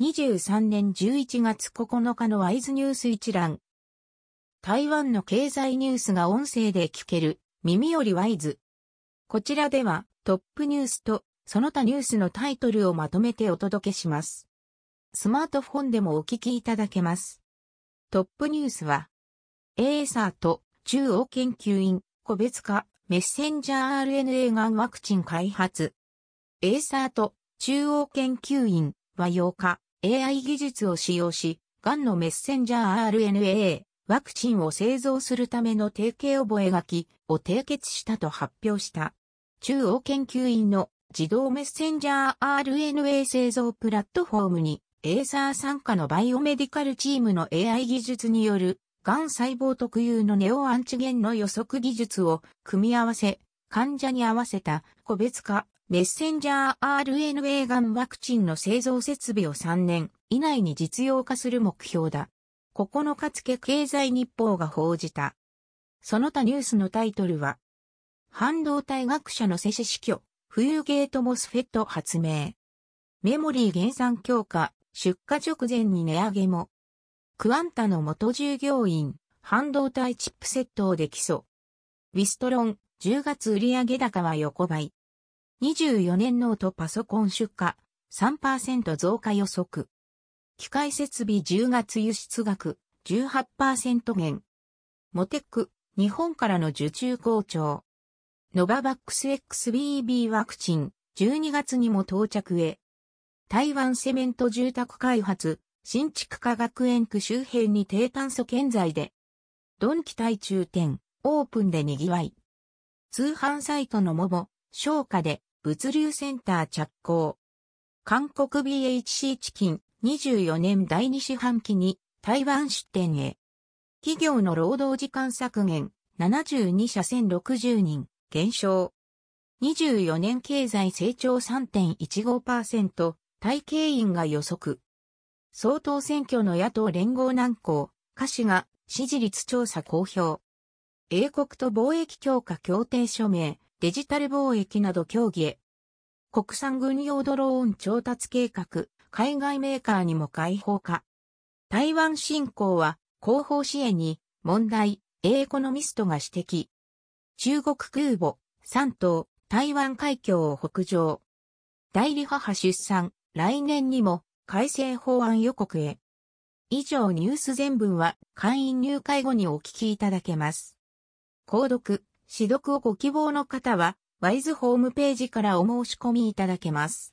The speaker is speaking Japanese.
2023年11月9日のワイズニュース一覧。台湾の経済ニュースが音声で聞ける、耳よりワイズ。こちらでは、トップニュースと、その他ニュースのタイトルをまとめてお届けします。スマートフォンでもお聞きいただけます。トップニュースは、エーサーと中央研究院、個別化、メッセンジャー RNA がんワクチン開発。エーサーと中央研究院は8日、AI 技術を使用し、がんのメッセンジャー RNA ワクチンを製造するための提携覚書を締結したと発表した。中央研究院の自動メッセンジャー RNA 製造プラットフォームに、エーサー参加のバイオメディカルチームの AI 技術による、がん細胞特有のネオアンチゲンの予測技術を組み合わせ、患者に合わせた個別化、メッセンジャー RNA がんワクチンの製造設備を3年以内に実用化する目標だ。9日付経済日報が報じた。その他ニュースのタイトルは、半導体学者のセシ死去、冬ゲートモスフェット発明。メモリー減産強化、出荷直前に値上げも。クワンタの元従業員、半導体チップセットをできそう。ウィストロン、10月売上高は横ばい。24年ノートパソコン出荷3%増加予測。機械設備10月輸出額18%減。モテック、日本からの受注好調。ノババックス XBB ワクチン12月にも到着へ。台湾セメント住宅開発、新築科学園区周辺に低炭素建材で。ドンキ対中店、オープンで賑わい。通販サイトのモボ、商家で物流センター着工。韓国 BHC チキン24年第2四半期に台湾出店へ。企業の労働時間削減72社1060人減少。24年経済成長3.15%体系員が予測。総統選挙の野党連合南高、歌詞が支持率調査公表。英国と貿易強化協定署名、デジタル貿易など協議へ。国産軍用ドローン調達計画、海外メーカーにも開放化。台湾侵攻は後方支援に問題、エーコノミストが指摘。中国空母、三島、台湾海峡を北上。代理母出産、来年にも改正法案予告へ。以上ニュース全文は会員入会後にお聞きいただけます。購読。指読をご希望の方は、ワイズホームページからお申し込みいただけます。